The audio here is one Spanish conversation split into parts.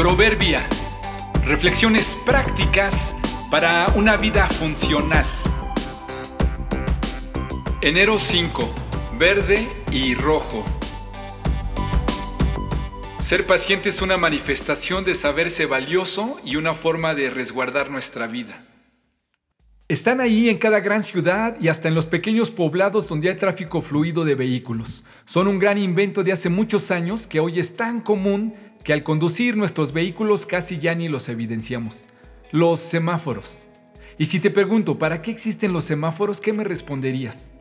Proverbia. Reflexiones prácticas para una vida funcional. Enero 5. Verde y rojo. Ser paciente es una manifestación de saberse valioso y una forma de resguardar nuestra vida. Están ahí en cada gran ciudad y hasta en los pequeños poblados donde hay tráfico fluido de vehículos. Son un gran invento de hace muchos años que hoy es tan común que al conducir nuestros vehículos casi ya ni los evidenciamos. Los semáforos. Y si te pregunto, ¿para qué existen los semáforos? ¿Qué me responderías?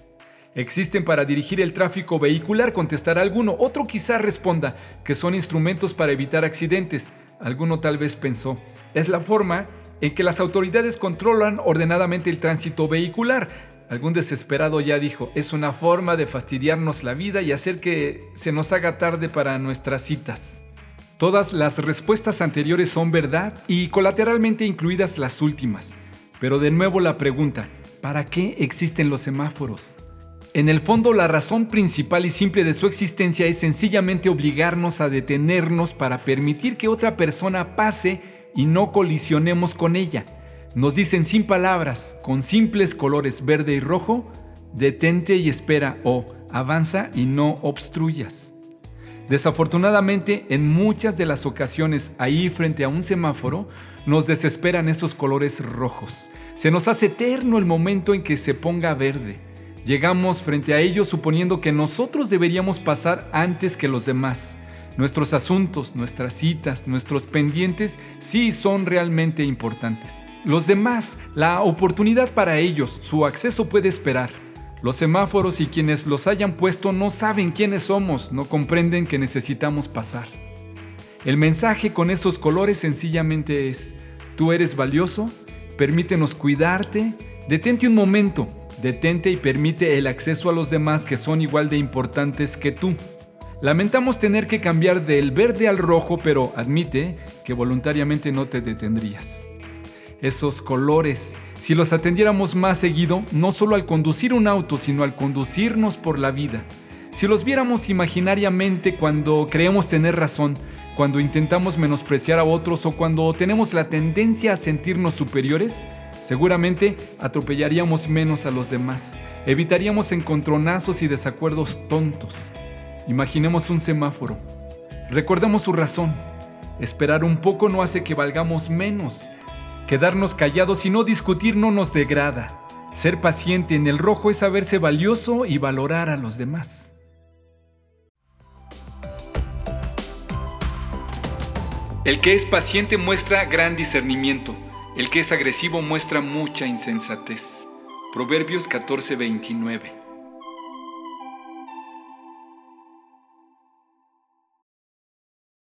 Existen para dirigir el tráfico vehicular, contestará alguno. Otro quizá responda que son instrumentos para evitar accidentes. Alguno tal vez pensó, es la forma en que las autoridades controlan ordenadamente el tránsito vehicular. Algún desesperado ya dijo, es una forma de fastidiarnos la vida y hacer que se nos haga tarde para nuestras citas. Todas las respuestas anteriores son verdad y colateralmente incluidas las últimas. Pero de nuevo la pregunta, ¿para qué existen los semáforos? En el fondo la razón principal y simple de su existencia es sencillamente obligarnos a detenernos para permitir que otra persona pase y no colisionemos con ella. Nos dicen sin palabras, con simples colores verde y rojo, detente y espera o avanza y no obstruyas. Desafortunadamente, en muchas de las ocasiones ahí frente a un semáforo, nos desesperan esos colores rojos. Se nos hace eterno el momento en que se ponga verde. Llegamos frente a ellos suponiendo que nosotros deberíamos pasar antes que los demás. Nuestros asuntos, nuestras citas, nuestros pendientes sí son realmente importantes. Los demás, la oportunidad para ellos, su acceso puede esperar. Los semáforos y quienes los hayan puesto no saben quiénes somos, no comprenden que necesitamos pasar. El mensaje con esos colores sencillamente es, tú eres valioso, permítenos cuidarte, detente un momento, detente y permite el acceso a los demás que son igual de importantes que tú. Lamentamos tener que cambiar del verde al rojo, pero admite que voluntariamente no te detendrías. Esos colores, si los atendiéramos más seguido, no solo al conducir un auto, sino al conducirnos por la vida. Si los viéramos imaginariamente cuando creemos tener razón, cuando intentamos menospreciar a otros o cuando tenemos la tendencia a sentirnos superiores, seguramente atropellaríamos menos a los demás, evitaríamos encontronazos y desacuerdos tontos. Imaginemos un semáforo. Recordemos su razón. Esperar un poco no hace que valgamos menos. Quedarnos callados y no discutir no nos degrada. Ser paciente en el rojo es saberse valioso y valorar a los demás. El que es paciente muestra gran discernimiento. El que es agresivo muestra mucha insensatez. Proverbios 14:29